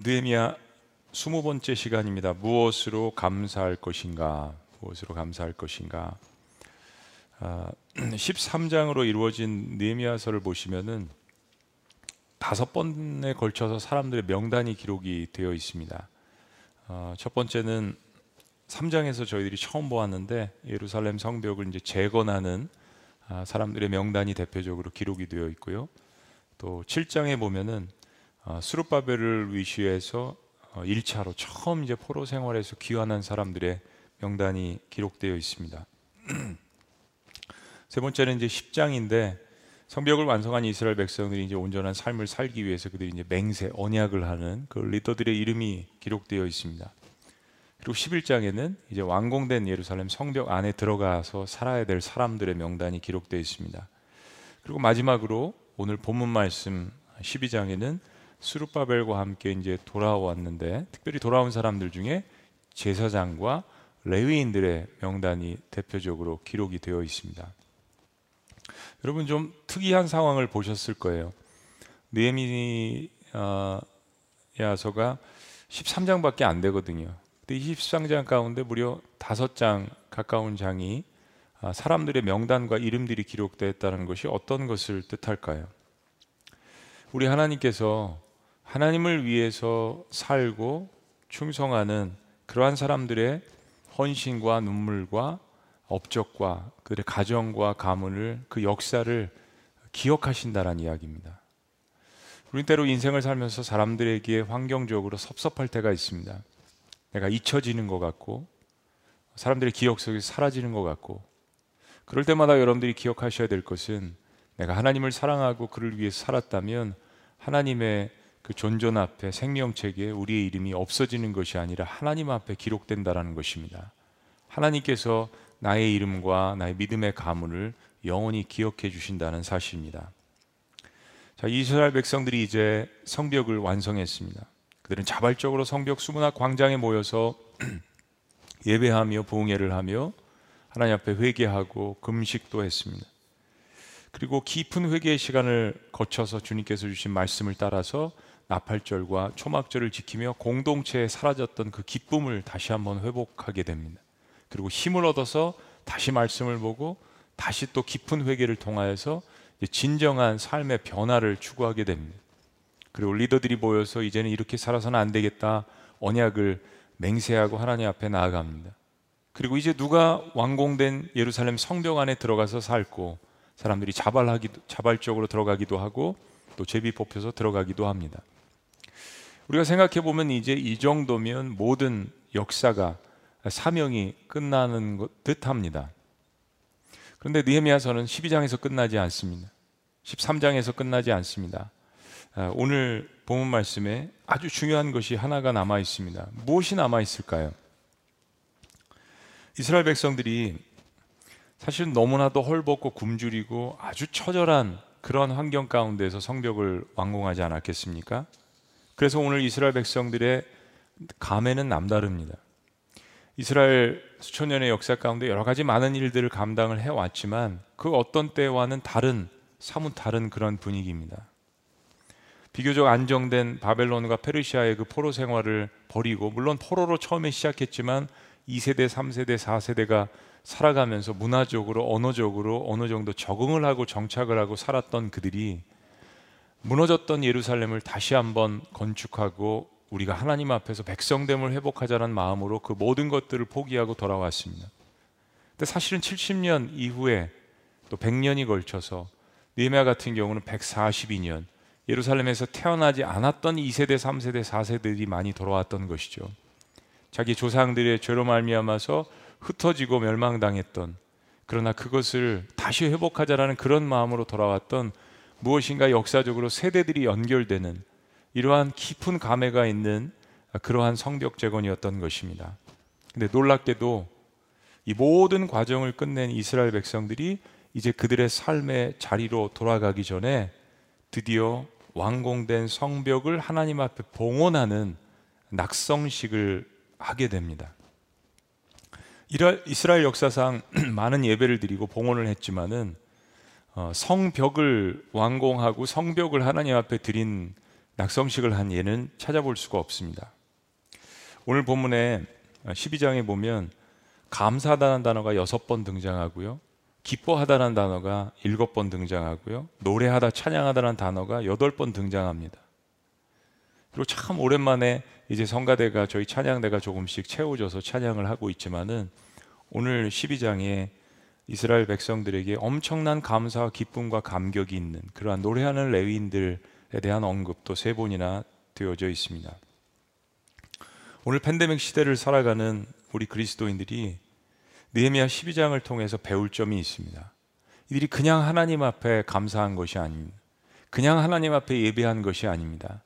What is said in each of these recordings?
느헤미야 스무 번째 시간입니다. 무엇으로 감사할 것인가? 무엇으로 감사할 것인가? 아, 13장으로 이루어진 느헤미야서를 보시면은 다섯 번에 걸쳐서 사람들의 명단이 기록이 되어 있습니다. 어, 첫 번째는 3장에서 저희들이 처음 보았는데 예루살렘 성벽을 이제 재건하는 아, 사람들의 명단이 대표적으로 기록이 되어 있고요. 또 7장에 보면은 어, 수르바벨을 위시해서 1차로 어, 처음 이제 포로 생활에서 귀환한 사람들의 명단이 기록되어 있습니다. 세 번째는 이제 10장인데 성벽을 완성한 이스라엘 백성들이 이제 온전한 삶을 살기 위해서 그들이 이제 맹세, 언약을 하는 그 리더들의 이름이 기록되어 있습니다. 그리고 11장에는 이제 완공된 예루살렘 성벽 안에 들어가서 살아야 될 사람들의 명단이 기록되어 있습니다. 그리고 마지막으로 오늘 본문 말씀 12장에는 수르바벨과 함께 이제 돌아왔는데 특별히 돌아온 사람들 중에 제사장과 레위인들의 명단이 대표적으로 기록이 되어 있습니다. 여러분 좀 특이한 상황을 보셨을 거예요. 느헤미야서가 13장밖에 안 되거든요. 근데 23장 가운데 무려 5장 가까운 장이 아, 사람들의 명단과 이름들이 기록되었다는 것이 어떤 것을 뜻할까요? 우리 하나님께서 하나님을 위해서 살고 충성하는 그러한 사람들의 헌신과 눈물과 업적과 그들의 가정과 가문을 그 역사를 기억하신다라는 이야기입니다. 우리 때로 인생을 살면서 사람들에게 환경적으로 섭섭할 때가 있습니다. 내가 잊혀지는 것 같고 사람들의 기억 속에 사라지는 것 같고 그럴 때마다 여러분들이 기억하셔야 될 것은 내가 하나님을 사랑하고 그를 위해 살았다면 하나님의 그 존존 앞에 생명책에 우리의 이름이 없어지는 것이 아니라 하나님 앞에 기록된다라는 것입니다. 하나님께서 나의 이름과 나의 믿음의 가문을 영원히 기억해 주신다는 사실입니다. 자, 이스라엘 백성들이 이제 성벽을 완성했습니다. 그들은 자발적으로 성벽 수문학 광장에 모여서 예배하며 부흥회를 하며 하나님 앞에 회개하고 금식도 했습니다. 그리고 깊은 회개의 시간을 거쳐서 주님께서 주신 말씀을 따라서 나팔절과 초막절을 지키며 공동체에 사라졌던 그 기쁨을 다시 한번 회복하게 됩니다. 그리고 힘을 얻어서 다시 말씀을 보고 다시 또 깊은 회개를 통하여서 진정한 삶의 변화를 추구하게 됩니다. 그리고 리더들이 모여서 이제는 이렇게 살아서는 안 되겠다 언약을 맹세하고 하나님 앞에 나아갑니다. 그리고 이제 누가 완공된 예루살렘 성벽 안에 들어가서 살고 사람들이 자발하기도 자발적으로 들어가기도 하고 또 제비 뽑혀서 들어가기도 합니다. 우리가 생각해 보면 이제 이 정도면 모든 역사가 사명이 끝나는 듯합니다. 그런데 느헤미야서는 12장에서 끝나지 않습니다. 13장에서 끝나지 않습니다. 아, 오늘 본문 말씀에 아주 중요한 것이 하나가 남아 있습니다. 무엇이 남아 있을까요? 이스라엘 백성들이 사실 너무나도 헐벗고 굶주리고 아주 처절한 그런 환경 가운데서 성벽을 완공하지 않았겠습니까? 그래서 오늘 이스라엘 백성들의 감회는 남다릅니다. 이스라엘 수천 년의 역사 가운데 여러 가지 많은 일들을 감당을 해왔지만 그 어떤 때와는 다른 사뭇 다른 그런 분위기입니다. 비교적 안정된 바벨론과 페르시아의 그 포로 생활을 버리고 물론 포로로 처음에 시작했지만 2세대, 3세대, 4세대가 살아가면서 문화적으로 언어적으로 어느 정도 적응을 하고 정착을 하고 살았던 그들이 무너졌던 예루살렘을 다시 한번 건축하고 우리가 하나님 앞에서 백성됨을 회복하자는 마음으로 그 모든 것들을 포기하고 돌아왔습니다. 근데 사실은 70년 이후에 또 100년이 걸쳐서 니에미아 같은 경우는 142년 예루살렘에서 태어나지 않았던 2세대, 3세대, 4세들이 많이 돌아왔던 것이죠. 자기 조상들의 죄로 말미암아서 흩어지고 멸망당했던 그러나 그것을 다시 회복하자라는 그런 마음으로 돌아왔던 무엇인가 역사적으로 세대들이 연결되는 이러한 깊은 감회가 있는 그러한 성벽 재건이었던 것입니다. 근데 놀랍게도 이 모든 과정을 끝낸 이스라엘 백성들이 이제 그들의 삶의 자리로 돌아가기 전에 드디어 완공된 성벽을 하나님 앞에 봉헌하는 낙성식을 하게 됩니다. 이스라엘 역사상 많은 예배를 드리고 봉헌을 했지만은 어, 성벽을 완공하고 성벽을 하나님 앞에 드린 낙성식을 한 예는 찾아볼 수가 없습니다. 오늘 본문에 12장에 보면 감사하다는 단어가 여섯 번 등장하고요. 기뻐하다는 단어가 일곱 번 등장하고요. 노래하다, 찬양하다는 단어가 여덟 번 등장합니다. 그리고 참 오랜만에 이제 성가대가 저희 찬양대가 조금씩 채워져서 찬양을 하고 있지만은 오늘 12장에 이스라엘 백성들에게 엄청난 감사와 기쁨과 감격이 있는 그러한 노래하는 레위인들에 대한 언급도 세 번이나 되어져 있습니다. 오늘 팬데믹 시대를 살아가는 우리 그리스도인들이 느헤미야 12장을 통해서 배울 점이 있습니다. 이들이 그냥 하나님 앞에 감사한 것이 아닙니다. 그냥 하나님 앞에 예배한 것이 아닙니다.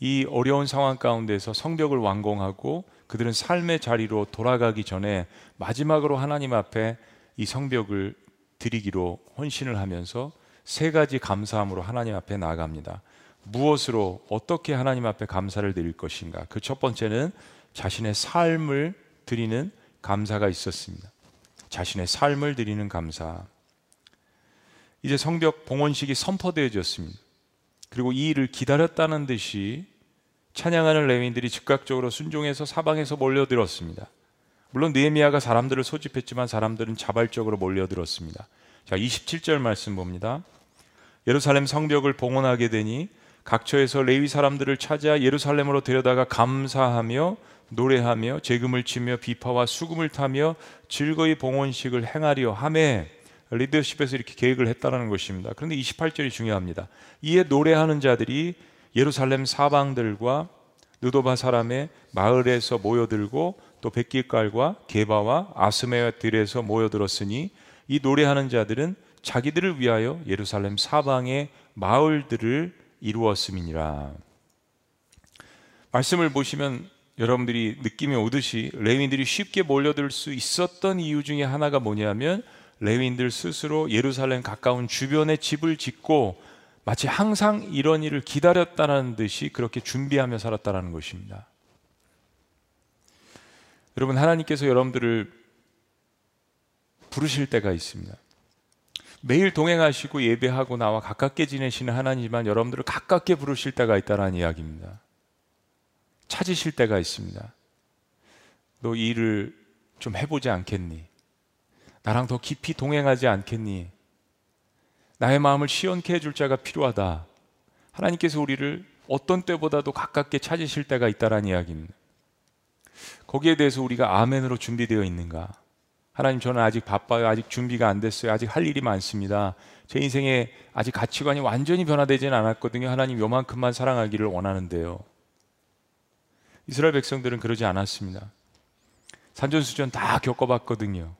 이 어려운 상황 가운데서 성벽을 완공하고 그들은 삶의 자리로 돌아가기 전에 마지막으로 하나님 앞에 이 성벽을 드리기로 헌신을 하면서 세 가지 감사함으로 하나님 앞에 나아갑니다. 무엇으로 어떻게 하나님 앞에 감사를 드릴 것인가? 그 첫 번째는 자신의 삶을 드리는 감사가 있었습니다. 자신의 삶을 드리는 감사. 이제 성벽 봉헌식이 선포되어졌습니다. 그리고 이 일을 기다렸다는 듯이 찬양하는 레위인들이 즉각적으로 순종해서 사방에서 몰려들었습니다. 물론 느헤미야가 사람들을 소집했지만 사람들은 자발적으로 몰려들었습니다. 자, 27절 말씀 봅니다. 예루살렘 성벽을 봉헌하게 되니 각처에서 레위 사람들을 찾아 예루살렘으로 데려다가 감사하며 노래하며 재금을 치며 비파와 수금을 타며 즐거이 봉헌식을 행하려 함에 리더십에서 이렇게 계획을 했다는 것입니다. 그런데 28절이 중요합니다. 이에 노래하는 자들이 예루살렘 사방들과 느도바 사람의 마을에서 모여들고 또 백길깔과 게바와 아스메들에서 모여들었으니 이 노래하는 자들은 자기들을 위하여 예루살렘 사방의 마을들을 이루었음이니라. 말씀을 보시면 여러분들이 느낌이 오듯이 레위인들이 쉽게 몰려들 수 있었던 이유 중에 하나가 뭐냐면 레위인들 스스로 예루살렘 가까운 주변에 집을 짓고 마치 항상 이런 일을 기다렸다는 듯이 그렇게 준비하며 살았다는 것입니다. 여러분 하나님께서 여러분들을 부르실 때가 있습니다. 매일 동행하시고 예배하고 나와 가깝게 지내시는 하나님만 여러분들을 가깝게 부르실 때가 있다는 이야기입니다. 찾으실 때가 있습니다. 너 일을 좀 해보지 않겠니? 나랑 더 깊이 동행하지 않겠니? 나의 마음을 시원케 해줄 자가 필요하다. 하나님께서 우리를 어떤 때보다도 가깝게 찾으실 때가 있다는 이야기입니다. 거기에 대해서 우리가 아멘으로 준비되어 있는가? 하나님 저는 아직 바빠요. 아직 준비가 안 됐어요. 아직 할 일이 많습니다. 제 인생에 아직 가치관이 완전히 변화되지는 않았거든요. 하나님 요만큼만 사랑하기를 원하는데요. 이스라엘 백성들은 그러지 않았습니다. 산전수전 다 겪어봤거든요.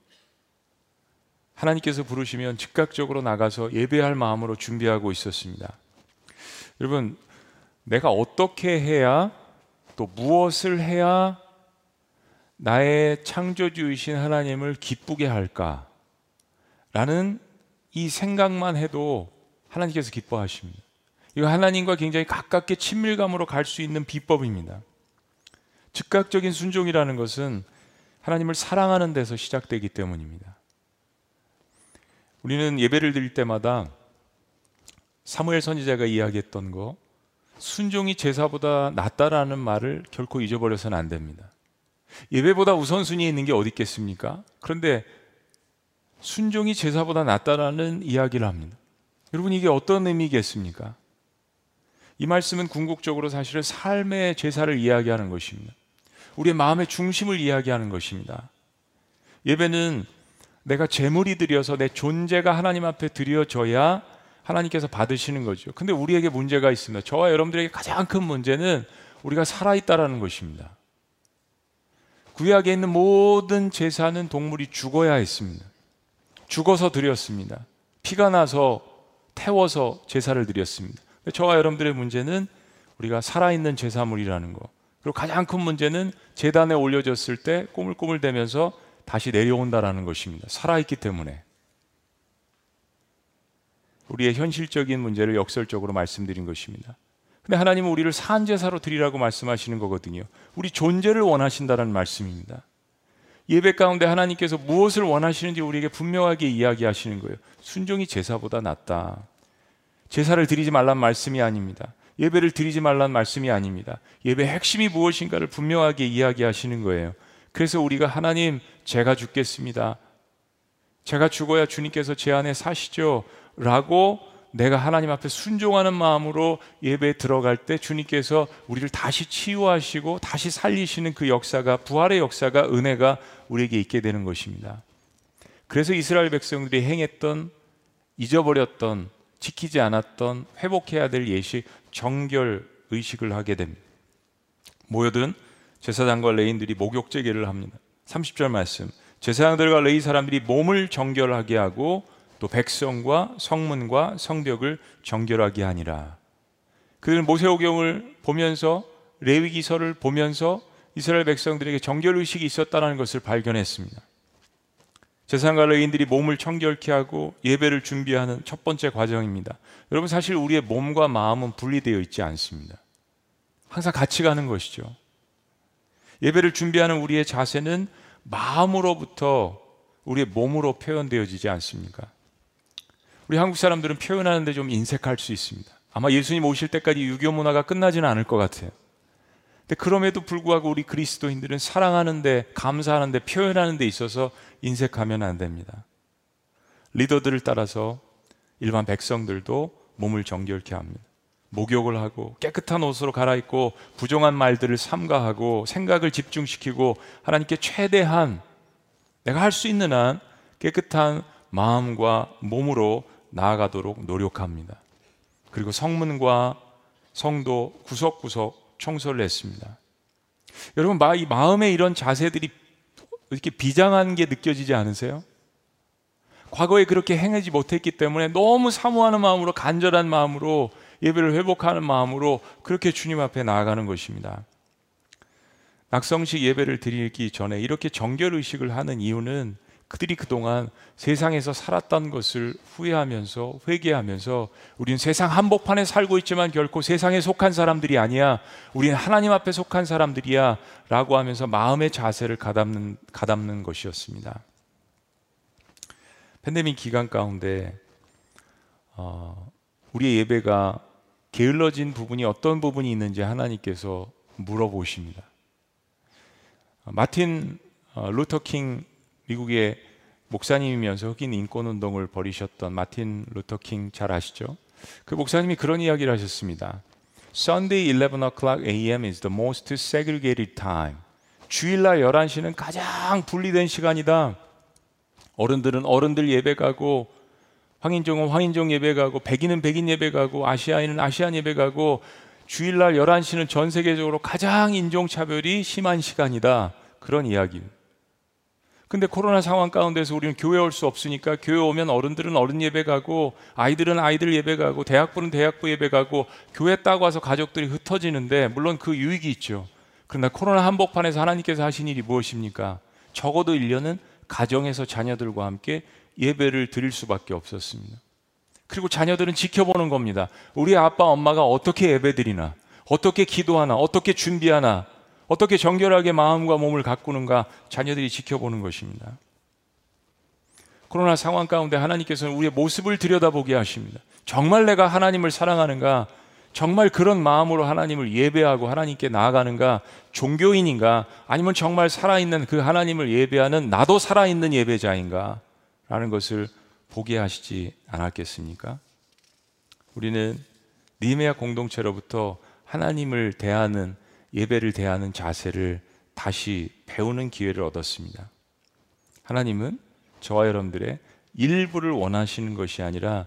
하나님께서 부르시면 즉각적으로 나가서 예배할 마음으로 준비하고 있었습니다. 여러분, 내가 어떻게 해야 또 무엇을 해야 나의 창조주이신 하나님을 기쁘게 할까? 라는 이 생각만 해도 하나님께서 기뻐하십니다. 이거 하나님과 굉장히 가깝게 친밀감으로 갈 수 있는 비법입니다. 즉각적인 순종이라는 것은 하나님을 사랑하는 데서 시작되기 때문입니다. 우리는 예배를 드릴 때마다 사무엘 선지자가 이야기했던 거 순종이 제사보다 낫다라는 말을 결코 잊어버려서는 안 됩니다. 예배보다 우선순위에 있는 게 어디 있겠습니까? 그런데 순종이 제사보다 낫다라는 이야기를 합니다. 여러분 이게 어떤 의미겠습니까? 이 말씀은 궁극적으로 사실은 삶의 제사를 이야기하는 것입니다. 우리의 마음의 중심을 이야기하는 것입니다. 예배는 내가 재물이 드려서 내 존재가 하나님 앞에 드려져야 하나님께서 받으시는 거죠. 근데 우리에게 문제가 있습니다. 저와 여러분들에게 가장 큰 문제는 우리가 살아있다라는 것입니다. 구약에 있는 모든 제사는 동물이 죽어야 했습니다. 죽어서 드렸습니다. 피가 나서 태워서 제사를 드렸습니다. 저와 여러분들의 문제는 우리가 살아있는 제사물이라는 거. 그리고 가장 큰 문제는 재단에 올려졌을 때 꼬물꼬물대면서 다시 내려온다라는 것입니다. 살아있기 때문에. 우리의 현실적인 문제를 역설적으로 말씀드린 것입니다. 근데 하나님은 우리를 산제사로 드리라고 말씀하시는 거거든요. 우리 존재를 원하신다는 말씀입니다. 예배 가운데 하나님께서 무엇을 원하시는지 우리에게 분명하게 이야기하시는 거예요. 순종이 제사보다 낫다. 제사를 드리지 말란 말씀이 아닙니다. 예배를 드리지 말라는 말씀이 아닙니다. 예배의 핵심이 무엇인가를 분명하게 이야기하시는 거예요. 그래서 우리가 하나님, 제가 죽겠습니다. 제가 죽어야 주님께서 제 안에 사시죠. 라고 내가 하나님 앞에 순종하는 마음으로 예배에 들어갈 때 주님께서 우리를 다시 치유하시고 다시 살리시는 그 역사가 부활의 역사가 은혜가 우리에게 있게 되는 것입니다. 그래서 이스라엘 백성들이 행했던 잊어버렸던 지키지 않았던 회복해야 될 예식 정결 의식을 하게 됩니다. 모여든 제사장과 레인들이 목욕 제계를 합니다. 30절 말씀. 제사장들과 레이 사람들이 몸을 정결하게 하고 또 백성과 성문과 성벽을 정결하게 하니라. 그들은 모세오경을 보면서 레위기서를 보면서 이스라엘 백성들에게 정결 의식이 있었다는 것을 발견했습니다. 제사장과 레인들이 몸을 청결케 하고 예배를 준비하는 첫 번째 과정입니다. 여러분 사실 우리의 몸과 마음은 분리되어 있지 않습니다. 항상 같이 가는 것이죠. 예배를 준비하는 우리의 자세는 마음으로부터 우리의 몸으로 표현되어지지 않습니까? 우리 한국 사람들은 표현하는데 좀 인색할 수 있습니다. 아마 예수님 오실 때까지 유교 문화가 끝나지는 않을 것 같아요. 근데 그럼에도 불구하고 우리 그리스도인들은 사랑하는데, 감사하는데, 표현하는 데 있어서 인색하면 안 됩니다. 리더들을 따라서 일반 백성들도 몸을 정결케 합니다. 목욕을 하고 깨끗한 옷으로 갈아입고 부정한 말들을 삼가하고 생각을 집중시키고 하나님께 최대한 내가 할 수 있는 한 깨끗한 마음과 몸으로 나아가도록 노력합니다. 그리고 성문과 성도 구석구석 청소를 했습니다. 여러분, 이 마음에 이런 자세들이 이렇게 비장한 게 느껴지지 않으세요? 과거에 그렇게 행하지 못했기 때문에 너무 사모하는 마음으로 간절한 마음으로 예배를 회복하는 마음으로 그렇게 주님 앞에 나아가는 것입니다. 낙성식 예배를 드리기 전에 이렇게 정결 의식을 하는 이유는 그들이 그동안 세상에서 살았던 것을 후회하면서 회개하면서 우리는 세상 한복판에 살고 있지만 결코 세상에 속한 사람들이 아니야. 우리는 하나님 앞에 속한 사람들이야. 라고 하면서 마음의 자세를 가담는, 가담는 것이었습니다. 팬데믹 기간 가운데 어, 우리의 예배가 게을러진 부분이 어떤 부분이 있는지 하나님께서 물어보십니다. 마틴 어, 루터킹 미국의 목사님이면서 흑인 인권 운동을 벌이셨던 마틴 루터 킹 잘 아시죠? 그 목사님이 그런 이야기를 하셨습니다. Sunday 11 o'clock a.m. is the most segregated time. 주일날 11시는 가장 분리된 시간이다. 어른들은 어른들 예배 가고 황인종은 황인종 예배 가고 백인은 백인 예배 가고 아시아인은 아시안 예배 가고 주일날 11시는 전 세계적으로 가장 인종차별이 심한 시간이다. 그런 이야기입니다. 근데 코로나 상황 가운데서 우리는 교회 올 수 없으니까 교회 오면 어른들은 어른 예배 가고 아이들은 아이들 예배 가고 대학부는 대학부 예배 가고 교회 따고 와서 가족들이 흩어지는데 물론 그 유익이 있죠. 그러나 코로나 한복판에서 하나님께서 하신 일이 무엇입니까? 적어도 1년은 가정에서 자녀들과 함께 예배를 드릴 수밖에 없었습니다. 그리고 자녀들은 지켜보는 겁니다. 우리 아빠, 엄마가 어떻게 예배 드리나, 어떻게 기도하나, 어떻게 준비하나, 어떻게 정결하게 마음과 몸을 가꾸는가 자녀들이 지켜보는 것입니다. 코로나 상황 가운데 하나님께서는 우리의 모습을 들여다보게 하십니다. 정말 내가 하나님을 사랑하는가? 정말 그런 마음으로 하나님을 예배하고 하나님께 나아가는가? 종교인인가? 아니면 정말 살아있는 그 하나님을 예배하는 나도 살아있는 예배자인가? 라는 것을 보게 하시지 않았겠습니까? 우리는 니메아 공동체로부터 하나님을 대하는 예배를 대하는 자세를 다시 배우는 기회를 얻었습니다. 하나님은 저와 여러분들의 일부를 원하시는 것이 아니라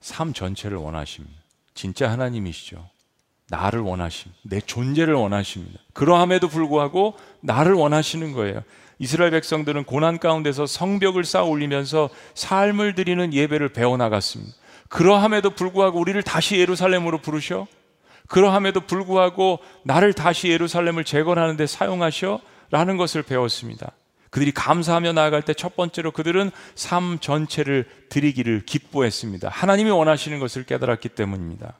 삶 전체를 원하십니다. 진짜 하나님이시죠. 나를 원하십니다. 내 존재를 원하십니다. 그러함에도 불구하고 나를 원하시는 거예요. 이스라엘 백성들은 고난 가운데서 성벽을 쌓아 올리면서 삶을 드리는 예배를 배워 나갔습니다. 그러함에도 불구하고 우리를 다시 예루살렘으로 부르셔 그러함에도 불구하고 나를 다시 예루살렘을 재건하는 데 사용하셔 라는 것을 배웠습니다. 그들이 감사하며 나아갈 때 첫 번째로 그들은 삶 전체를 드리기를 기뻐했습니다. 하나님이 원하시는 것을 깨달았기 때문입니다.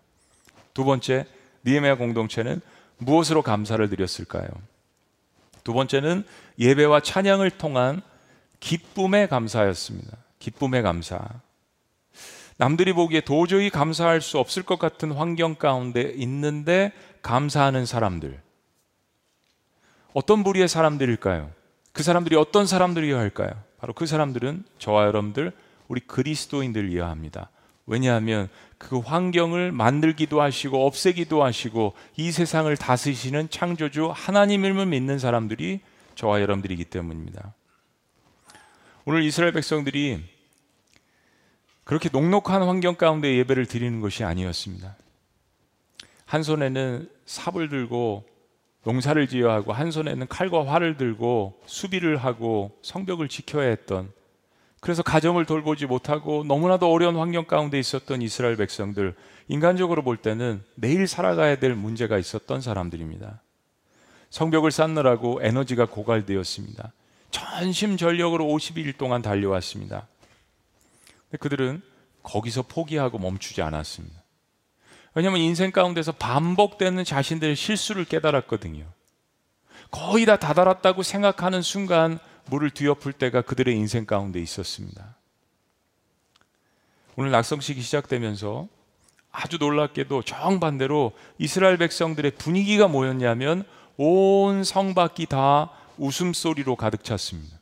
두 번째, 니에메아 공동체는 무엇으로 감사를 드렸을까요? 두 번째는 예배와 찬양을 통한 기쁨의 감사였습니다. 기쁨의 감사. 남들이 보기에 도저히 감사할 수 없을 것 같은 환경 가운데 있는데 감사하는 사람들. 어떤 부류의 사람들일까요? 그 사람들이 어떤 사람들이어야 할까요? 바로 그 사람들은 저와 여러분들, 우리 그리스도인들이어야 합니다. 왜냐하면 그 환경을 만들기도 하시고 없애기도 하시고 이 세상을 다스리시는 창조주 하나님을 믿는 사람들이 저와 여러분들이기 때문입니다. 오늘 이스라엘 백성들이 그렇게 녹록한 환경 가운데 예배를 드리는 것이 아니었습니다. 한 손에는 삽을 들고 농사를 지어야 하고 한 손에는 칼과 활을 들고 수비를 하고 성벽을 지켜야 했던 그래서 가정을 돌보지 못하고 너무나도 어려운 환경 가운데 있었던 이스라엘 백성들 인간적으로 볼 때는 내일 살아가야 될 문제가 있었던 사람들입니다. 성벽을 쌓느라고 에너지가 고갈되었습니다. 전심전력으로 52일 동안 달려왔습니다. 그들은 거기서 포기하고 멈추지 않았습니다. 왜냐하면 인생 가운데서 반복되는 자신들의 실수를 깨달았거든요. 거의 다 다다랐다고 생각하는 순간 물을 뒤엎을 때가 그들의 인생 가운데 있었습니다. 오늘 낙성식이 시작되면서 아주 놀랍게도 정반대로 이스라엘 백성들의 분위기가 뭐였냐면 온 성밖이 다 웃음소리로 가득 찼습니다.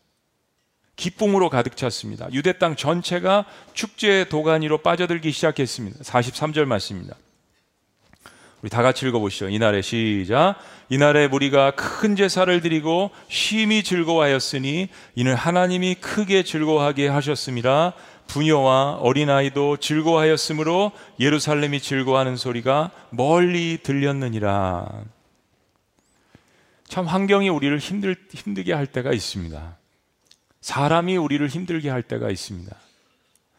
기쁨으로 가득 찼습니다. 유대 땅 전체가 축제의 도가니로 빠져들기 시작했습니다. 43절 말씀입니다. 우리 다 같이 읽어보시죠. 이날에 시작. 이날에 우리가 큰 제사를 드리고 심히 즐거워하였으니 이는 하나님이 크게 즐거워하게 하셨습니다. 부녀와 어린아이도 즐거워하였으므로 예루살렘이 즐거워하는 소리가 멀리 들렸느니라. 참 환경이 우리를 힘들, 힘들게 할 때가 있습니다. 사람이 우리를 힘들게 할 때가 있습니다.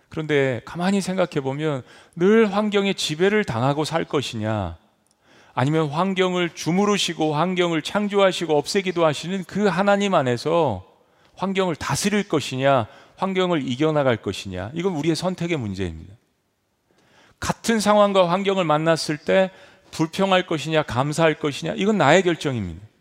그런데 가만히 생각해 보면 늘 환경에 지배를 당하고 살 것이냐, 아니면 환경을 주무르시고 환경을 창조하시고 없애기도 하시는 그 하나님 안에서 환경을 다스릴 것이냐, 환경을 이겨나갈 것이냐, 이건 우리의 선택의 문제입니다. 같은 상황과 환경을 만났을 때 불평할 것이냐, 감사할 것이냐, 이건 나의 결정입니다.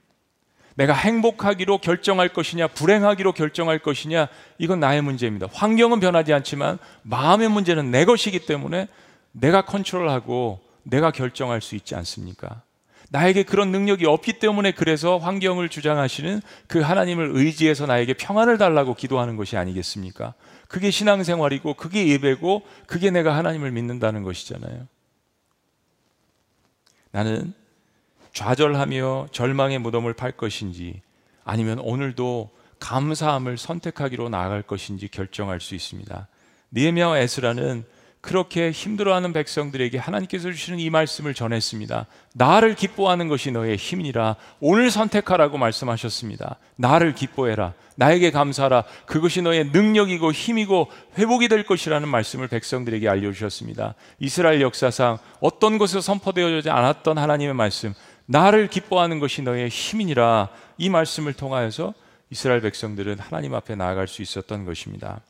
내가 행복하기로 결정할 것이냐, 불행하기로 결정할 것이냐, 이건 나의 문제입니다. 환경은 변하지 않지만 마음의 문제는 내 것이기 때문에 내가 컨트롤하고 내가 결정할 수 있지 않습니까? 나에게 그런 능력이 없기 때문에 그래서 환경을 주장하시는 그 하나님을 의지해서 나에게 평안을 달라고 기도하는 것이 아니겠습니까? 그게 신앙생활이고 그게 예배고 그게 내가 하나님을 믿는다는 것이잖아요. 나는 좌절하며 절망의 무덤을 팔 것인지 아니면 오늘도 감사함을 선택하기로 나아갈 것인지 결정할 수 있습니다. 니에미아와 에스라는 그렇게 힘들어하는 백성들에게 하나님께서 주시는 이 말씀을 전했습니다. 나를 기뻐하는 것이 너의 힘이라 오늘 선택하라고 말씀하셨습니다. 나를 기뻐해라. 나에게 감사하라. 그것이 너의 능력이고 힘이고 회복이 될 것이라는 말씀을 백성들에게 알려주셨습니다. 이스라엘 역사상 어떤 곳에서 선포되어지지 않았던 하나님의 말씀, 나를 기뻐하는 것이 너의 힘이니라 이 말씀을 통하여서 이스라엘 백성들은 하나님 앞에 나아갈 수 있었던 것입니다.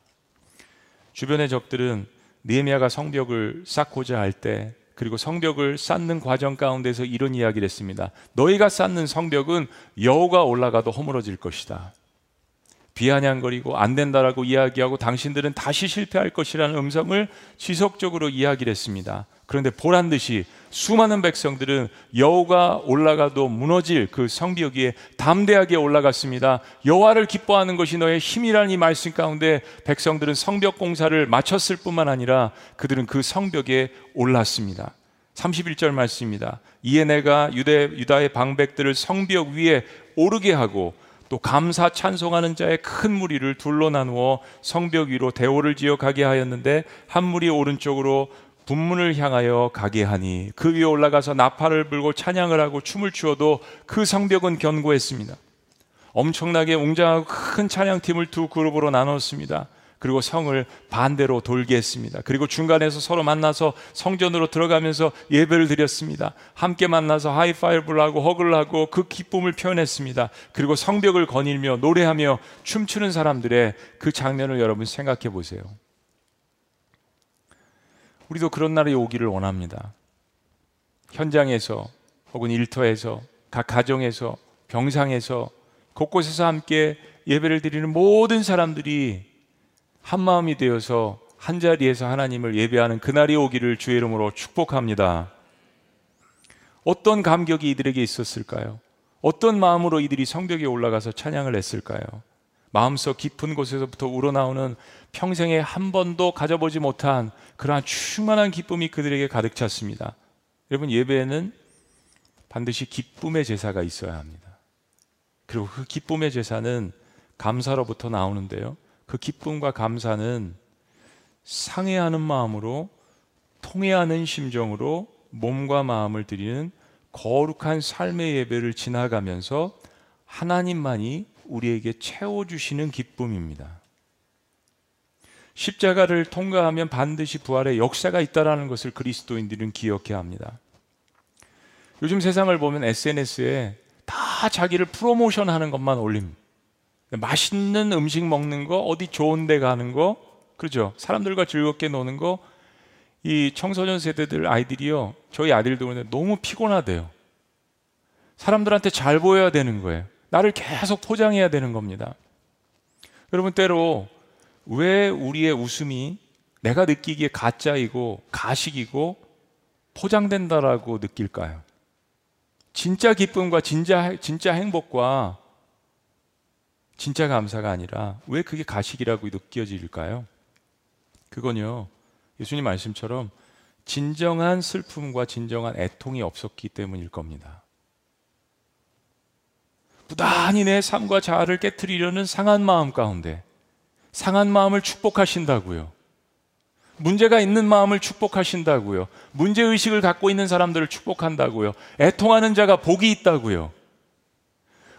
주변의 적들은 느헤미야가 성벽을 쌓고자 할 때 그리고 성벽을 쌓는 과정 가운데서 이런 이야기를 했습니다. 너희가 쌓는 성벽은 여호가 올라가도 허물어질 것이다. 비아냥거리고 안 된다라고 이야기하고 당신들은 다시 실패할 것이라는 음성을 지속적으로 이야기를 했습니다. 그런데 보란 듯이 수많은 백성들은 여호가 올라가도 무너질 그 성벽 위에 담대하게 올라갔습니다. 여호와를 기뻐하는 것이 너의 힘이라는 이 말씀 가운데 백성들은 성벽 공사를 마쳤을 뿐만 아니라 그들은 그 성벽에 올랐습니다. 31절 말씀입니다. 이에 내가 유대 유다의 방백들을 성벽 위에 오르게 하고 또 감사 찬송하는 자의 큰 무리를 둘러 나누어 성벽 위로 대오를 지어 가게 하였는데 한 무리 오른쪽으로 분문을 향하여 가게 하니 그 위에 올라가서 나팔을 불고 찬양을 하고 춤을 추어도 그 성벽은 견고했습니다. 엄청나게 웅장하고 큰 찬양팀을 두 그룹으로 나눴습니다. 그리고 성을 반대로 돌게 했습니다. 그리고 중간에서 서로 만나서 성전으로 들어가면서 예배를 드렸습니다. 함께 만나서 하이파이브를 하고 허그를 하고 그 기쁨을 표현했습니다. 그리고 성벽을 거닐며 노래하며 춤추는 사람들의 그 장면을 여러분 생각해 보세요. 우리도 그런 날이 오기를 원합니다. 현장에서 혹은 일터에서 각 가정에서 병상에서 곳곳에서 함께 예배를 드리는 모든 사람들이 한 마음이 되어서 한 자리에서 하나님을 예배하는 그날이 오기를 주의 이름으로 축복합니다. 어떤 감격이 이들에게 있었을까요? 어떤 마음으로 이들이 성벽에 올라가서 찬양을 했을까요? 마음속 깊은 곳에서부터 우러나오는 평생에 한 번도 가져보지 못한 그러한 충만한 기쁨이 그들에게 가득 찼습니다. 여러분, 예배에는 반드시 기쁨의 제사가 있어야 합니다. 그리고 그 기쁨의 제사는 감사로부터 나오는데요. 그 기쁨과 감사는 상해하는 마음으로 통해하는 심정으로 몸과 마음을 드리는 거룩한 삶의 예배를 지나가면서 하나님만이 우리에게 채워주시는 기쁨입니다. 십자가를 통과하면 반드시 부활의 역사가 있다라는 것을 그리스도인들은 기억해야 합니다. 요즘 세상을 보면 SNS에 다 자기를 프로모션 하는 것만 올립니다. 맛있는 음식 먹는 거, 어디 좋은 데 가는 거, 그렇죠? 사람들과 즐겁게 노는 거, 이 청소년 세대들 아이들이요, 저희 아들도 너무 피곤하대요. 사람들한테 잘 보여야 되는 거예요. 나를 계속 포장해야 되는 겁니다. 여러분, 때로 왜 우리의 웃음이 내가 느끼기에 가짜이고 가식이고 포장된다라고 느낄까요? 진짜 기쁨과 진짜, 진짜 행복과 진짜 감사가 아니라 왜 그게 가식이라고 느껴질까요? 그건요, 예수님 말씀처럼 진정한 슬픔과 진정한 애통이 없었기 때문일 겁니다. 부단히 내 삶과 자아를 깨뜨리려는 상한 마음 가운데 상한 마음을 축복하신다고요. 문제가 있는 마음을 축복하신다고요. 문제 의식을 갖고 있는 사람들을 축복한다고요. 애통하는 자가 복이 있다고요.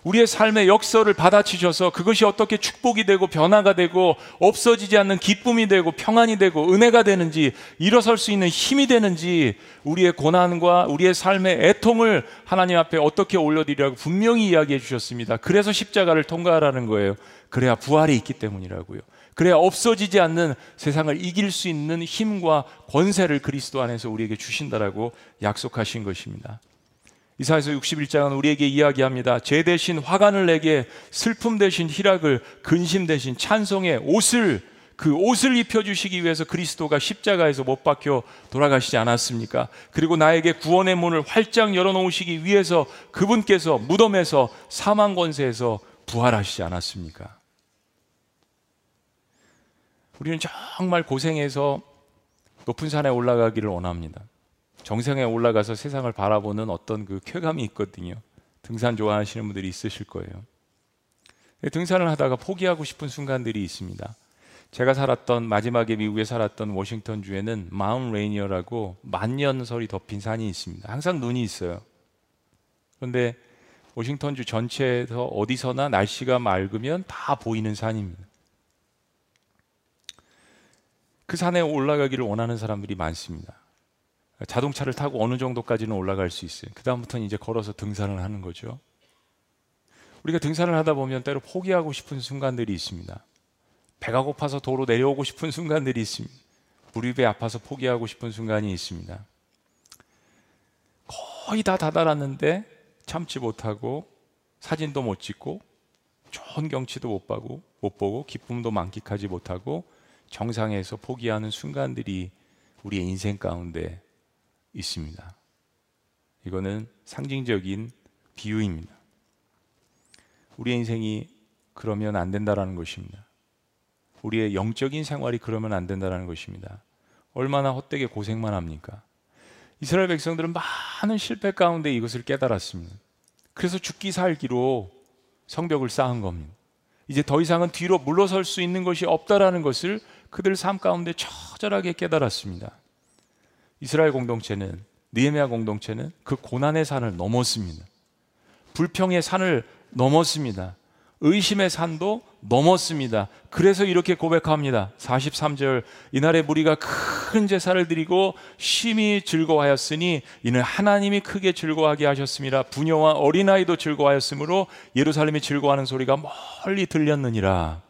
우리의 삶의 역설을 받아치셔서 그것이 어떻게 축복이 되고 변화가 되고 없어지지 않는 기쁨이 되고 평안이 되고 은혜가 되는지 일어설 수 있는 힘이 되는지 우리의 고난과 우리의 삶의 애통을 하나님 앞에 어떻게 올려드리라고 분명히 이야기해 주셨습니다. 그래서 십자가를 통과하라는 거예요. 그래야 부활이 있기 때문이라고요. 그래야 없어지지 않는 세상을 이길 수 있는 힘과 권세를 그리스도 안에서 우리에게 주신다라고 약속하신 것입니다. 이사에서 61장은 우리에게 이야기합니다. 죄 대신 화관을 내게 슬픔 대신 희락을 근심 대신 찬송의 옷을 그 옷을 입혀주시기 위해서 그리스도가 십자가에서 못 박혀 돌아가시지 않았습니까? 그리고 나에게 구원의 문을 활짝 열어놓으시기 위해서 그분께서 무덤에서 사망 권세에서 부활하시지 않았습니까? 우리는 정말 고생해서 높은 산에 올라가기를 원합니다. 정상에 올라가서 세상을 바라보는 어떤 그 쾌감이 있거든요. 등산 좋아하시는 분들이 있으실 거예요. 등산을 하다가 포기하고 싶은 순간들이 있습니다. 제가 살았던 마지막에 미국에 살았던 워싱턴 주에는 Mount Rainier라고 만년설이 덮인 산이 있습니다. 항상 눈이 있어요. 그런데 워싱턴 주 전체에서 어디서나 날씨가 맑으면 다 보이는 산입니다. 그 산에 올라가기를 원하는 사람들이 많습니다. 자동차를 타고 어느 정도까지는 올라갈 수 있어요. 그다음부터는 이제 걸어서 등산을 하는 거죠. 우리가 등산을 하다 보면 때로 포기하고 싶은 순간들이 있습니다. 배가 고파서 도로 내려오고 싶은 순간들이 있습니다. 무릎이 아파서 포기하고 싶은 순간이 있습니다. 거의 다 다다랐는데 참지 못하고 사진도 못 찍고 좋은 경치도 못 보고 못 보고 기쁨도 만끽하지 못하고 정상에서 포기하는 순간들이 우리의 인생 가운데 있습니다. 이거는 상징적인 비유입니다. 우리의 인생이 그러면 안 된다라는 것입니다. 우리의 영적인 생활이 그러면 안 된다라는 것입니다. 얼마나 헛되게 고생만 합니까? 이스라엘 백성들은 많은 실패 가운데 이것을 깨달았습니다. 그래서 죽기 살기로 성벽을 쌓은 겁니다. 이제 더 이상은 뒤로 물러설 수 있는 것이 없다라는 것을 그들 삶 가운데 처절하게 깨달았습니다. 이스라엘 공동체는 느헤미야 공동체는 그 고난의 산을 넘었습니다. 불평의 산을 넘었습니다. 의심의 산도 넘었습니다. 그래서 이렇게 고백합니다. 43절 이날에 무리가 큰 제사를 드리고 심히 즐거워하였으니 이는 하나님이 크게 즐거워하게 하셨습니다. 부녀와 어린아이도 즐거워하였으므로 예루살렘이 즐거워하는 소리가 멀리 들렸느니라.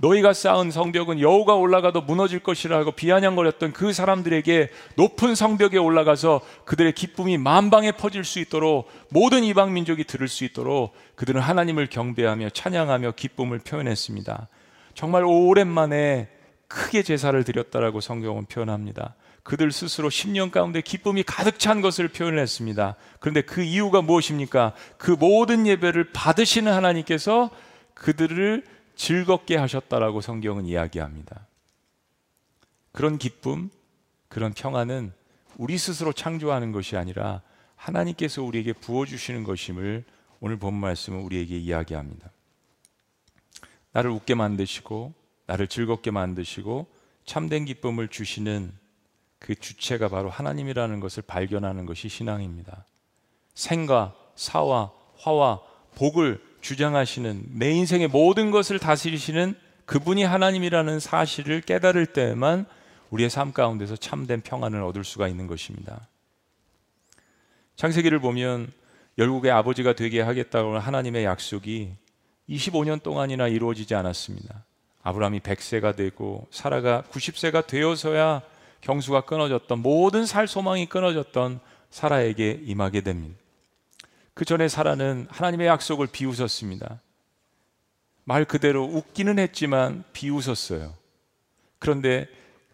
너희가 쌓은 성벽은 여우가 올라가도 무너질 것이라고 비아냥거렸던 그 사람들에게 높은 성벽에 올라가서 그들의 기쁨이 만방에 퍼질 수 있도록 모든 이방 민족이 들을 수 있도록 그들은 하나님을 경배하며 찬양하며 기쁨을 표현했습니다. 정말 오랜만에 크게 제사를 드렸다라고 성경은 표현합니다. 그들 스스로 10년 가운데 기쁨이 가득 찬 것을 표현 했습니다. 그런데 그 이유가 무엇입니까? 그 모든 예배를 받으시는 하나님께서 그들을 즐겁게 하셨다라고 성경은 이야기합니다. 그런 기쁨, 그런 평안은 우리 스스로 창조하는 것이 아니라 하나님께서 우리에게 부어주시는 것임을 오늘 본 말씀은 우리에게 이야기합니다. 나를 웃게 만드시고, 나를 즐겁게 만드시고, 참된 기쁨을 주시는 그 주체가 바로 하나님이라는 것을 발견하는 것이 신앙입니다. 생과 사와 화와 복을 주장하시는 내 인생의 모든 것을 다스리시는 그분이 하나님이라는 사실을 깨달을 때에만 우리의 삶 가운데서 참된 평안을 얻을 수가 있는 것입니다. 창세기를 보면 열국의 아버지가 되게 하겠다고 하나님의 약속이 25년 동안이나 이루어지지 않았습니다. 아브라함이 100세가 되고 사라가 90세가 되어서야 경수가 끊어졌던 모든 살 소망이 끊어졌던 사라에게 임하게 됩니다. 그 전에 사라는 하나님의 약속을 비웃었습니다. 말 그대로 웃기는 했지만 비웃었어요. 그런데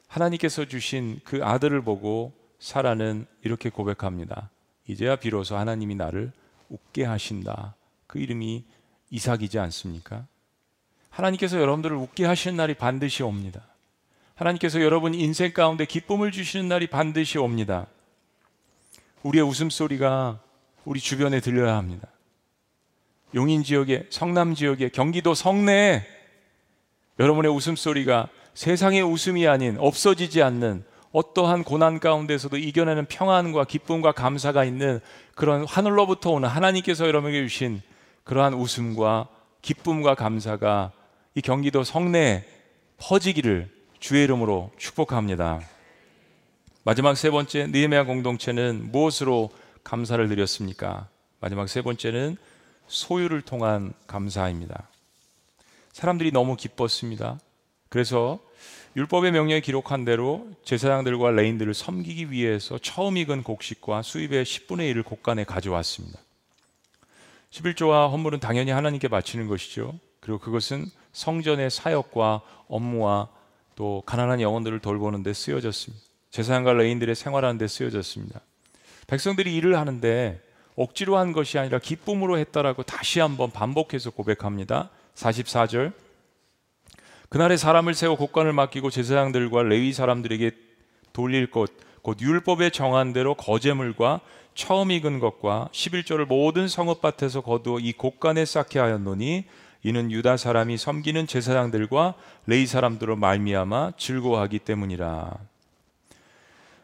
하나님께서 주신 그 아들을 보고 사라는 이렇게 고백합니다. 이제야 비로소 하나님이 나를 웃게 하신다. 그 이름이 이삭이지 않습니까? 하나님께서 여러분들을 웃게 하시는 날이 반드시 옵니다. 하나님께서 여러분 인생 가운데 기쁨을 주시는 날이 반드시 옵니다. 우리의 웃음소리가 우리 주변에 들려야 합니다. 용인 지역에, 성남 지역에, 경기도 성내에 여러분의 웃음소리가 세상의 웃음이 아닌 없어지지 않는 어떠한 고난 가운데서도 이겨내는 평안과 기쁨과 감사가 있는 그런 하늘로부터 오는 하나님께서 여러분에게 주신 그러한 웃음과 기쁨과 감사가 이 경기도 성내에 퍼지기를 주의 이름으로 축복합니다. 마지막 세 번째 느헤미야 공동체는 무엇으로 감사를 드렸습니까? 마지막 세 번째는 소유를 통한 감사입니다. 사람들이 너무 기뻤습니다. 그래서 율법의 명령에 기록한 대로 제사장들과 레인들을 섬기기 위해서 처음 익은 곡식과 수입의 10분의 1을 곡간에 가져왔습니다. 11조와 헌물은 당연히 하나님께 바치는 것이죠. 그리고 그것은 성전의 사역과 업무와 또 가난한 영혼들을 돌보는 데 쓰여졌습니다. 제사장과 레인들의 생활하는 데 쓰여졌습니다. 백성들이 일을 하는데 억지로 한 것이 아니라 기쁨으로 했다라고 다시 한번 반복해서 고백합니다. 44절 그날에 사람을 세워 곡관을 맡기고 제사장들과 레위 사람들에게 돌릴 것, 곧 율법에 정한 대로 거제물과 처음 익은 것과 11조를 모든 성읍밭에서 거두어 이 곡간에 쌓게 하였노니 이는 유다 사람이 섬기는 제사장들과 레이 사람들로 말미암아 즐거워하기 때문이라.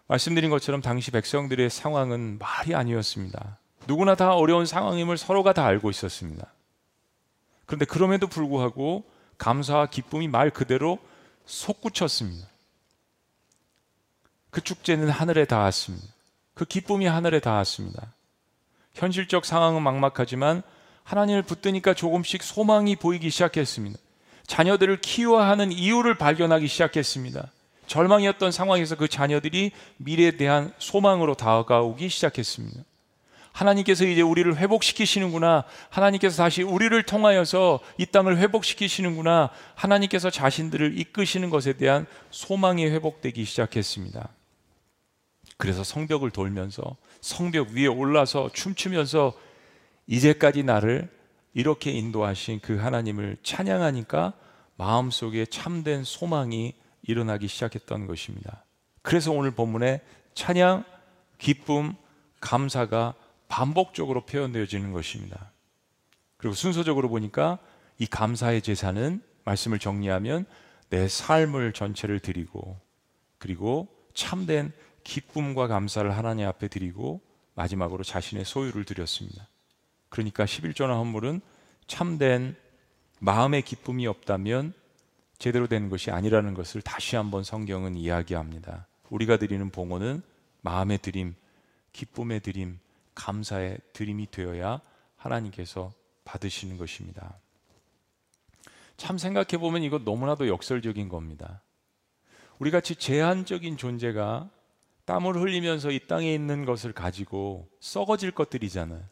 말씀드린 것처럼 당시 백성들의 상황은 말이 아니었습니다. 누구나 다 어려운 상황임을 서로가 다 알고 있었습니다. 그런데 그럼에도 불구하고 감사와 기쁨이 말 그대로 솟구쳤습니다. 그 축제는 하늘에 닿았습니다. 그 기쁨이 하늘에 닿았습니다. 현실적 상황은 막막하지만 하나님을 붙드니까 조금씩 소망이 보이기 시작했습니다. 자녀들을 키워하는 이유를 발견하기 시작했습니다. 절망이었던 상황에서 그 자녀들이 미래에 대한 소망으로 다가오기 시작했습니다. 하나님께서 이제 우리를 회복시키시는구나. 하나님께서 다시 우리를 통하여서 이 땅을 회복시키시는구나. 하나님께서 자신들을 이끄시는 것에 대한 소망이 회복되기 시작했습니다. 그래서 성벽을 돌면서 성벽 위에 올라서 춤추면서 이제까지 나를 이렇게 인도하신 그 하나님을 찬양하니까 마음속에 참된 소망이 일어나기 시작했던 것입니다. 그래서 오늘 본문에 찬양, 기쁨, 감사가 반복적으로 표현되어지는 것입니다. 그리고 순서적으로 보니까 이 감사의 제사는 말씀을 정리하면 내 삶을 전체를 드리고 그리고 참된 기쁨과 감사를 하나님 앞에 드리고 마지막으로 자신의 소유를 드렸습니다. 그러니까 11조나 헌물은 참된 마음의 기쁨이 없다면 제대로 된 것이 아니라는 것을 다시 한번 성경은 이야기합니다. 우리가 드리는 봉헌은 마음의 드림, 기쁨의 드림, 감사의 드림이 되어야 하나님께서 받으시는 것입니다. 참 생각해 보면 이거 너무나도 역설적인 겁니다. 우리 같이 제한적인 존재가 땀을 흘리면서 이 땅에 있는 것을 가지고 썩어질 것들이잖아요.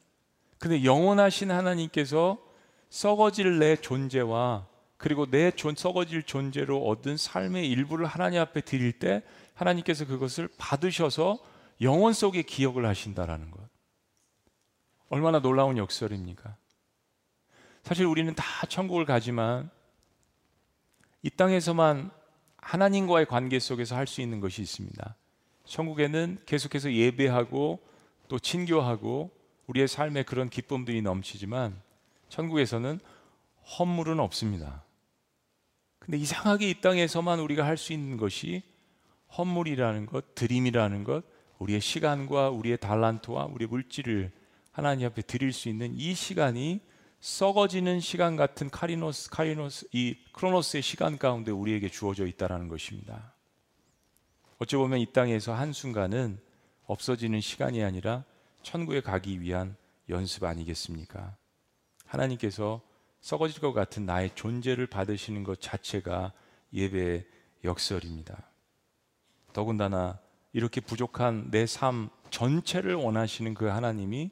근데 영원하신 하나님께서 썩어질 내 존재와 그리고 내 존, 썩어질 존재로 얻은 삶의 일부를 하나님 앞에 드릴 때 하나님께서 그것을 받으셔서 영원 속에 기억을 하신다라는 것. 얼마나 놀라운 역설입니까? 사실 우리는 다 천국을 가지만 이 땅에서만 하나님과의 관계 속에서 할 수 있는 것이 있습니다. 천국에는 계속해서 예배하고 또 친교하고 우리의 삶에 그런 기쁨들이 넘치지만 천국에서는 헌물은 없습니다. 근데 이상하게 이 땅에서만 우리가 할 수 있는 것이 헌물이라는 것, 드림이라는 것, 우리의 시간과 우리의 달란트와 우리의 물질을 하나님 앞에 드릴 수 있는 이 시간이 썩어지는 시간 같은 카리노스 카리노스 이 크로노스의 시간 가운데 우리에게 주어져 있다라는 것입니다. 어찌 보면 이 땅에서 한 순간은 없어지는 시간이 아니라 천국에 가기 위한 연습 아니겠습니까? 하나님께서 썩어질 것 같은 나의 존재를 받으시는 것 자체가 예배의 역설입니다. 더군다나 이렇게 부족한 내 삶 전체를 원하시는 그 하나님이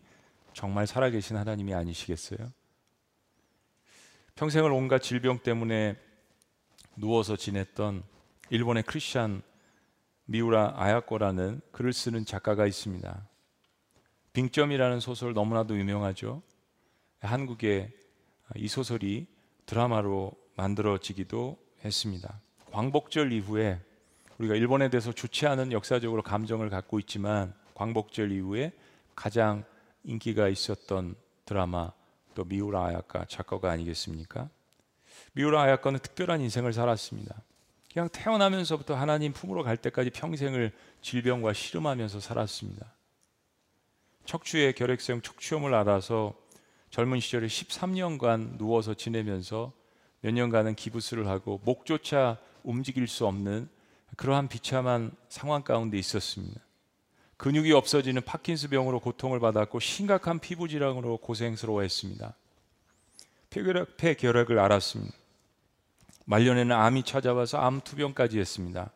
정말 살아계신 하나님이 아니시겠어요? 평생을 온갖 질병 때문에 누워서 지냈던 일본의 크리스찬 미우라 아야코라는 글을 쓰는 작가가 있습니다. 빙점이라는 소설 너무나도 유명하죠. 한국에 이 소설이 드라마로 만들어지기도 했습니다. 광복절 이후에 우리가 일본에 대해서 좋지 않은 역사적으로 감정을 갖고 있지만 광복절 이후에 가장 인기가 있었던 드라마 또 미우라 아야카 작가가 아니겠습니까? 미우라 아야카는 특별한 인생을 살았습니다. 그냥 태어나면서부터 하나님 품으로 갈 때까지 평생을 질병과 씨름하면서 살았습니다. 척추의 결핵성 척추염을 알아서 젊은 시절에 13년간 누워서 지내면서 몇 년간은 기부스를 하고 목조차 움직일 수 없는 그러한 비참한 상황 가운데 있었습니다. 근육이 없어지는 파킨스 병으로 고통을 받았고 심각한 피부 질환으로 고생스러워했습니다. 폐결핵, 폐결핵을 알았습니다. 말년에는 암이 찾아와서 암 투병까지 했습니다.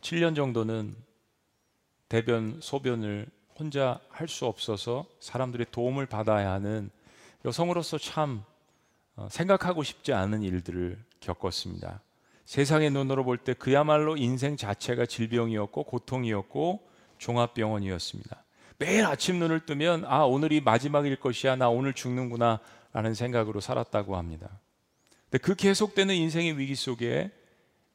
7년 정도는 대변, 소변을 혼자 할 수 없어서 사람들의 도움을 받아야 하는 여성으로서 참 어, 생각하고 싶지 않은 일들을 겪었습니다. 세상의 눈으로 볼 때 그야말로 인생 자체가 질병이었고 고통이었고 종합병원이었습니다. 매일 아침 눈을 뜨면 아 오늘이 마지막일 것이야 나 오늘 죽는구나 라는 생각으로 살았다고 합니다. 근데 그 계속되는 인생의 위기 속에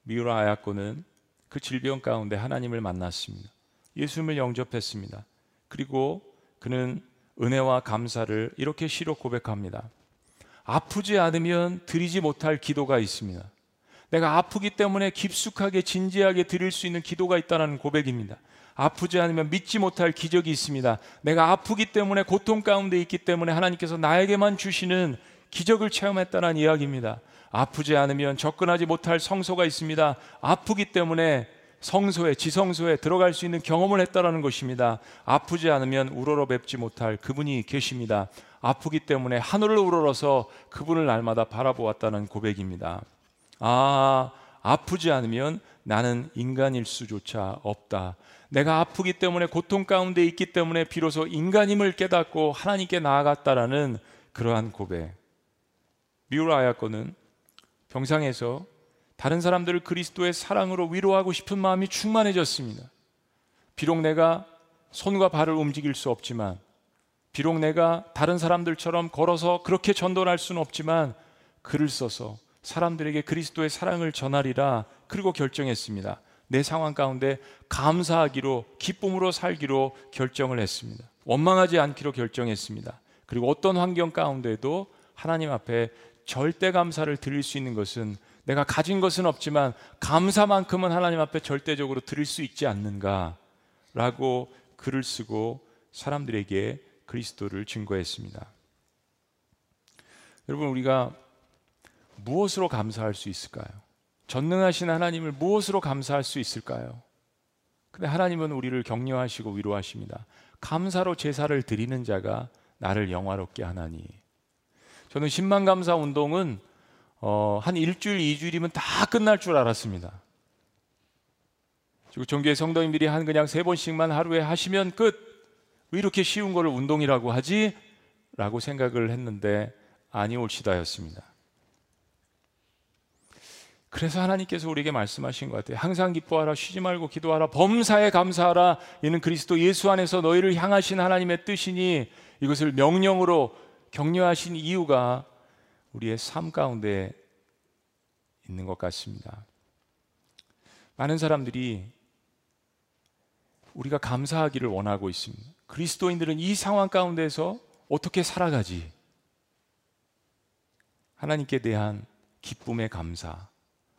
미우라 아야코는 그 질병 가운데 하나님을 만났습니다. 예수님을 영접했습니다. 그리고 그는 은혜와 감사를 이렇게 시로 고백합니다. 아프지 않으면 드리지 못할 기도가 있습니다. 내가 아프기 때문에 깊숙하게 진지하게 드릴 수 있는 기도가 있다는 고백입니다. 아프지 않으면 믿지 못할 기적이 있습니다. 내가 아프기 때문에 고통 가운데 있기 때문에 하나님께서 나에게만 주시는 기적을 체험했다는 이야기입니다. 아프지 않으면 접근하지 못할 성소가 있습니다. 아프기 때문에 성소에 지성소에 들어갈 수 있는 경험을 했다라는 것입니다. 아프지 않으면 우러러 뵙지 못할 그분이 계십니다. 아프기 때문에 하늘을 우러러서 그분을 날마다 바라보았다는 고백입니다. 아, 아프지 않으면 나는 인간일 수조차 없다. 내가 아프기 때문에 고통 가운데 있기 때문에 비로소 인간임을 깨닫고 하나님께 나아갔다라는 그러한 고백. 미우라 아야거는 병상에서 다른 사람들을 그리스도의 사랑으로 위로하고 싶은 마음이 충만해졌습니다. 비록 내가 손과 발을 움직일 수 없지만, 비록 내가 다른 사람들처럼 걸어서 그렇게 전도할 수는 없지만, 글을 써서 사람들에게 그리스도의 사랑을 전하리라 그리고 결정했습니다. 내 상황 가운데 감사하기로 기쁨으로 살기로 결정을 했습니다. 원망하지 않기로 결정했습니다. 그리고 어떤 환경 가운데도 하나님 앞에 절대 감사를 드릴 수 있는 것은 내가 가진 것은 없지만 감사만큼은 하나님 앞에 절대적으로 드릴 수 있지 않는가라고 글을 쓰고 사람들에게 그리스도를 증거했습니다. 여러분 우리가 무엇으로 감사할 수 있을까요? 전능하신 하나님을 무엇으로 감사할 수 있을까요? 근데 하나님은 우리를 격려하시고 위로하십니다. 감사로 제사를 드리는 자가 나를 영화롭게 하나니. 저는 10만 감사 운동은 어, 한 일주일, 이주일이면 다 끝날 줄 알았습니다. 그리고 종교의 성도님들이 한 그냥 세 번씩만 하루에 하시면 끝. 왜 이렇게 쉬운 거를 운동이라고 하지? 라고 생각을 했는데 아니 올시다였습니다. 그래서 하나님께서 우리에게 말씀하신 것 같아요. 항상 기뻐하라, 쉬지 말고 기도하라, 범사에 감사하라. 이는 그리스도 예수 안에서 너희를 향하신 하나님의 뜻이니 이것을 명령으로 격려하신 이유가 우리의 삶 가운데 있는 것 같습니다. 많은 사람들이 우리가 감사하기를 원하고 있습니다. 그리스도인들은 이 상황 가운데서 어떻게 살아가지? 하나님께 대한 기쁨의 감사.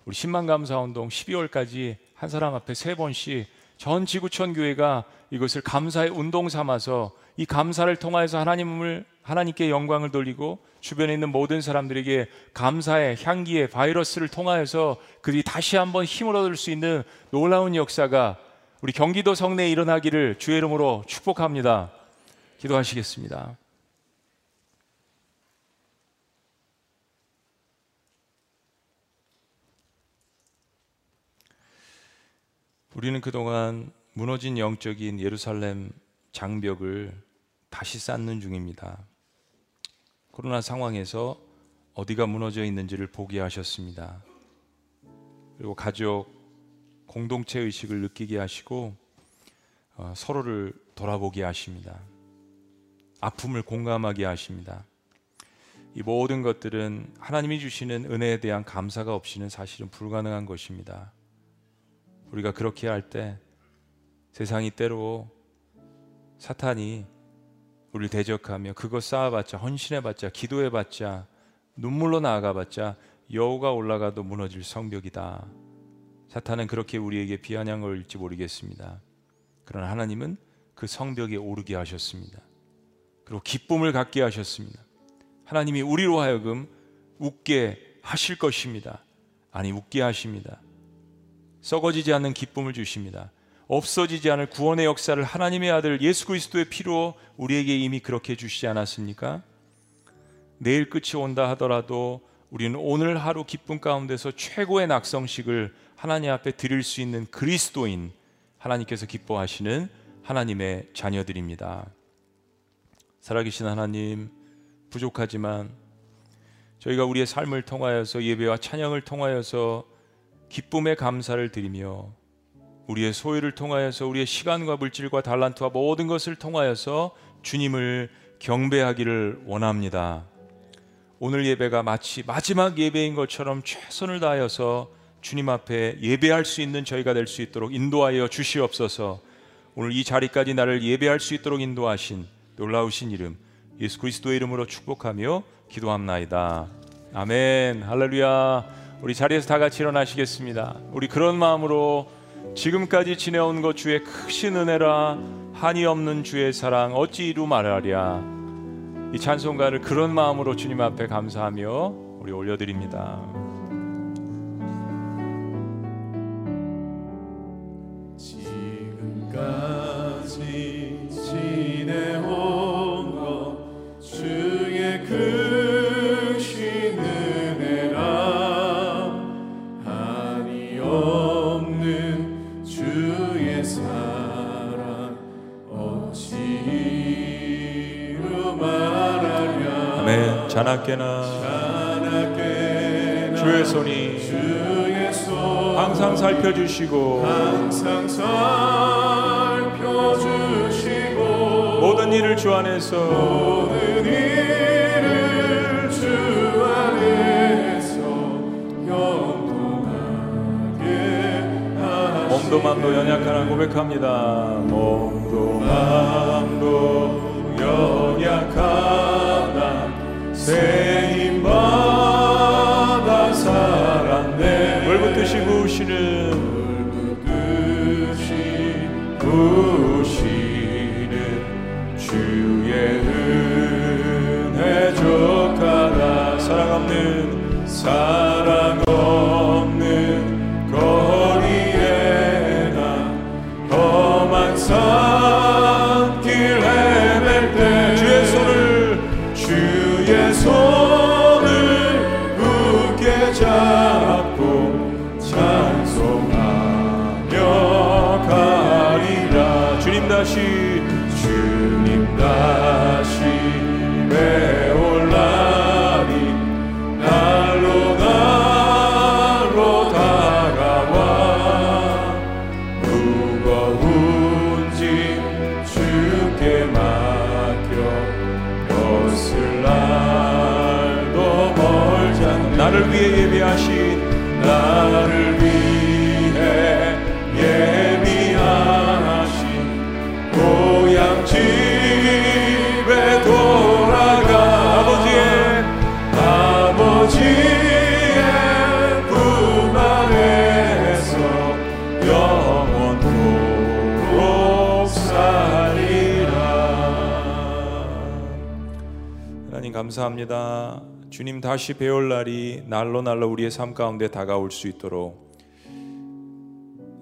우리 10만 감사 운동 12월까지 한 사람 앞에 세 번씩 전 지구촌 교회가 이것을 감사의 운동 삼아서 이 감사를 통하여서 하나님을 하나님께 영광을 돌리고 주변에 있는 모든 사람들에게 감사의 향기의 바이러스를 통하여서 그들이 다시 한번 힘을 얻을 수 있는 놀라운 역사가 우리 경기도 성내에 일어나기를 주의 이름으로 축복합니다. 기도하시겠습니다. 우리는 그동안 무너진 영적인 예루살렘 장벽을 다시 쌓는 중입니다. 코로나 상황에서 어디가 무너져 있는지를 보게 하셨습니다. 그리고 가족, 공동체 의식을 느끼게 하시고 어, 서로를 돌아보게 하십니다. 아픔을 공감하게 하십니다. 이 모든 것들은 하나님이 주시는 은혜에 대한 감사가 없이는 사실은 불가능한 것입니다. 우리가 그렇게 할 때 세상이 때로 사탄이 우리를 대적하며 그것 쌓아봤자 헌신해봤자 기도해봤자 눈물로 나아가봤자 여우가 올라가도 무너질 성벽이다. 사탄은 그렇게 우리에게 비아냥을지 모르겠습니다. 그러나 하나님은 그 성벽에 오르게 하셨습니다. 그리고 기쁨을 갖게 하셨습니다. 하나님이 우리로 하여금 웃게 하실 것입니다. 아니 웃게 하십니다. 썩어지지 않는 기쁨을 주십니다. 없어지지 않을 구원의 역사를 하나님의 아들 예수 그리스도의 피로 우리에게 이미 그렇게 주시지 않았습니까? 내일 끝이 온다 하더라도 우리는 오늘 하루 기쁨 가운데서 최고의 낙성식을 하나님 앞에 드릴 수 있는 그리스도인 하나님께서 기뻐하시는 하나님의 자녀들입니다. 살아계신 하나님 부족하지만 저희가 우리의 삶을 통하여서 예배와 찬양을 통하여서 기쁨의 감사를 드리며 우리의 소유를 통하여서 우리의 시간과 물질과 달란트와 모든 것을 통하여서 주님을 경배하기를 원합니다. 오늘 예배가 마치 마지막 예배인 것처럼 최선을 다하여서 주님 앞에 예배할 수 있는 저희가 될 수 있도록 인도하여 주시옵소서. 오늘 이 자리까지 나를 예배할 수 있도록 인도하신 놀라우신 이름 예수 그리스도의 이름으로 축복하며 기도합나이다. 아멘. 할렐루야. 우리 자리에서 다 같이 일어나시겠습니다. 우리 그런 마음으로 지금까지 지내온 것 주의 크신 은혜라 한이 없는 주의 사랑 어찌 이루 말하랴 이 찬송가를 그런 마음으로 주님 앞에 감사하며 우리 올려드립니다. 자나깨나 주의 손이 항상 살펴주시고 모든 일을 주 안에서 몸도 맘도 연약하나 고백합니다. 몸도 맘도 연약하나 세임 받아 살았네. 물붓듯이 부으시는 물붓듯이 부으시는 하나님 감사합니다 주님 다시 배울 날이 날로 날로 우리의 삶 가운데 다가올 수 있도록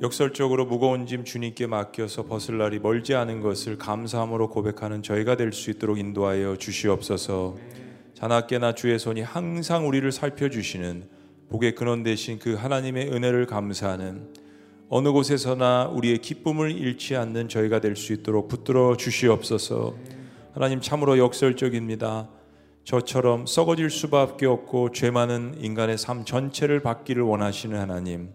역설적으로 무거운 짐 주님께 맡겨서 벗을 날이 멀지 않은 것을 감사함으로 고백하는 저희가 될 수 있도록 인도하여 주시옵소서. 자나깨나 주의 손이 항상 우리를 살펴주시는 복의 근원 되신 그 하나님의 은혜를 감사하는 어느 곳에서나 우리의 기쁨을 잃지 않는 저희가 될 수 있도록 붙들어 주시옵소서. 하나님 참으로 역설적입니다. 저처럼 썩어질 수밖에 없고 죄 많은 인간의 삶 전체를 받기를 원하시는 하나님.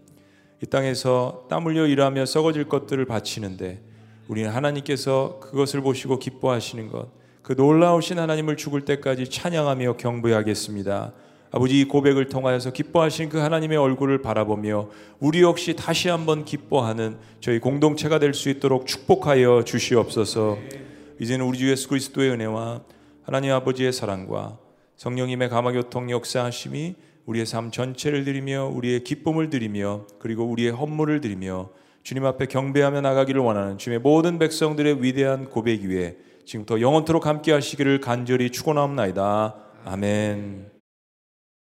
이 땅에서 땀 흘려 일하며 썩어질 것들을 바치는데 우리는 하나님께서 그것을 보시고 기뻐하시는 것, 그 놀라우신 하나님을 죽을 때까지 찬양하며 경배하겠습니다. 아버지 이 고백을 통하여서 기뻐하신 그 하나님의 얼굴을 바라보며 우리 역시 다시 한번 기뻐하는 저희 공동체가 될 수 있도록 축복하여 주시옵소서. 이제는 우리 주 예수 그리스도의 은혜와 하나님 아버지의 사랑과 성령님의 감화교통 역사하심이 우리의 삶 전체를 드리며 우리의 기쁨을 드리며 그리고 우리의 헌물을 드리며 주님 앞에 경배하며 나가기를 원하는 주님의 모든 백성들의 위대한 고백 위에 지금부터 영원토록 함께 하시기를 간절히 축원하옵나이다. 아멘.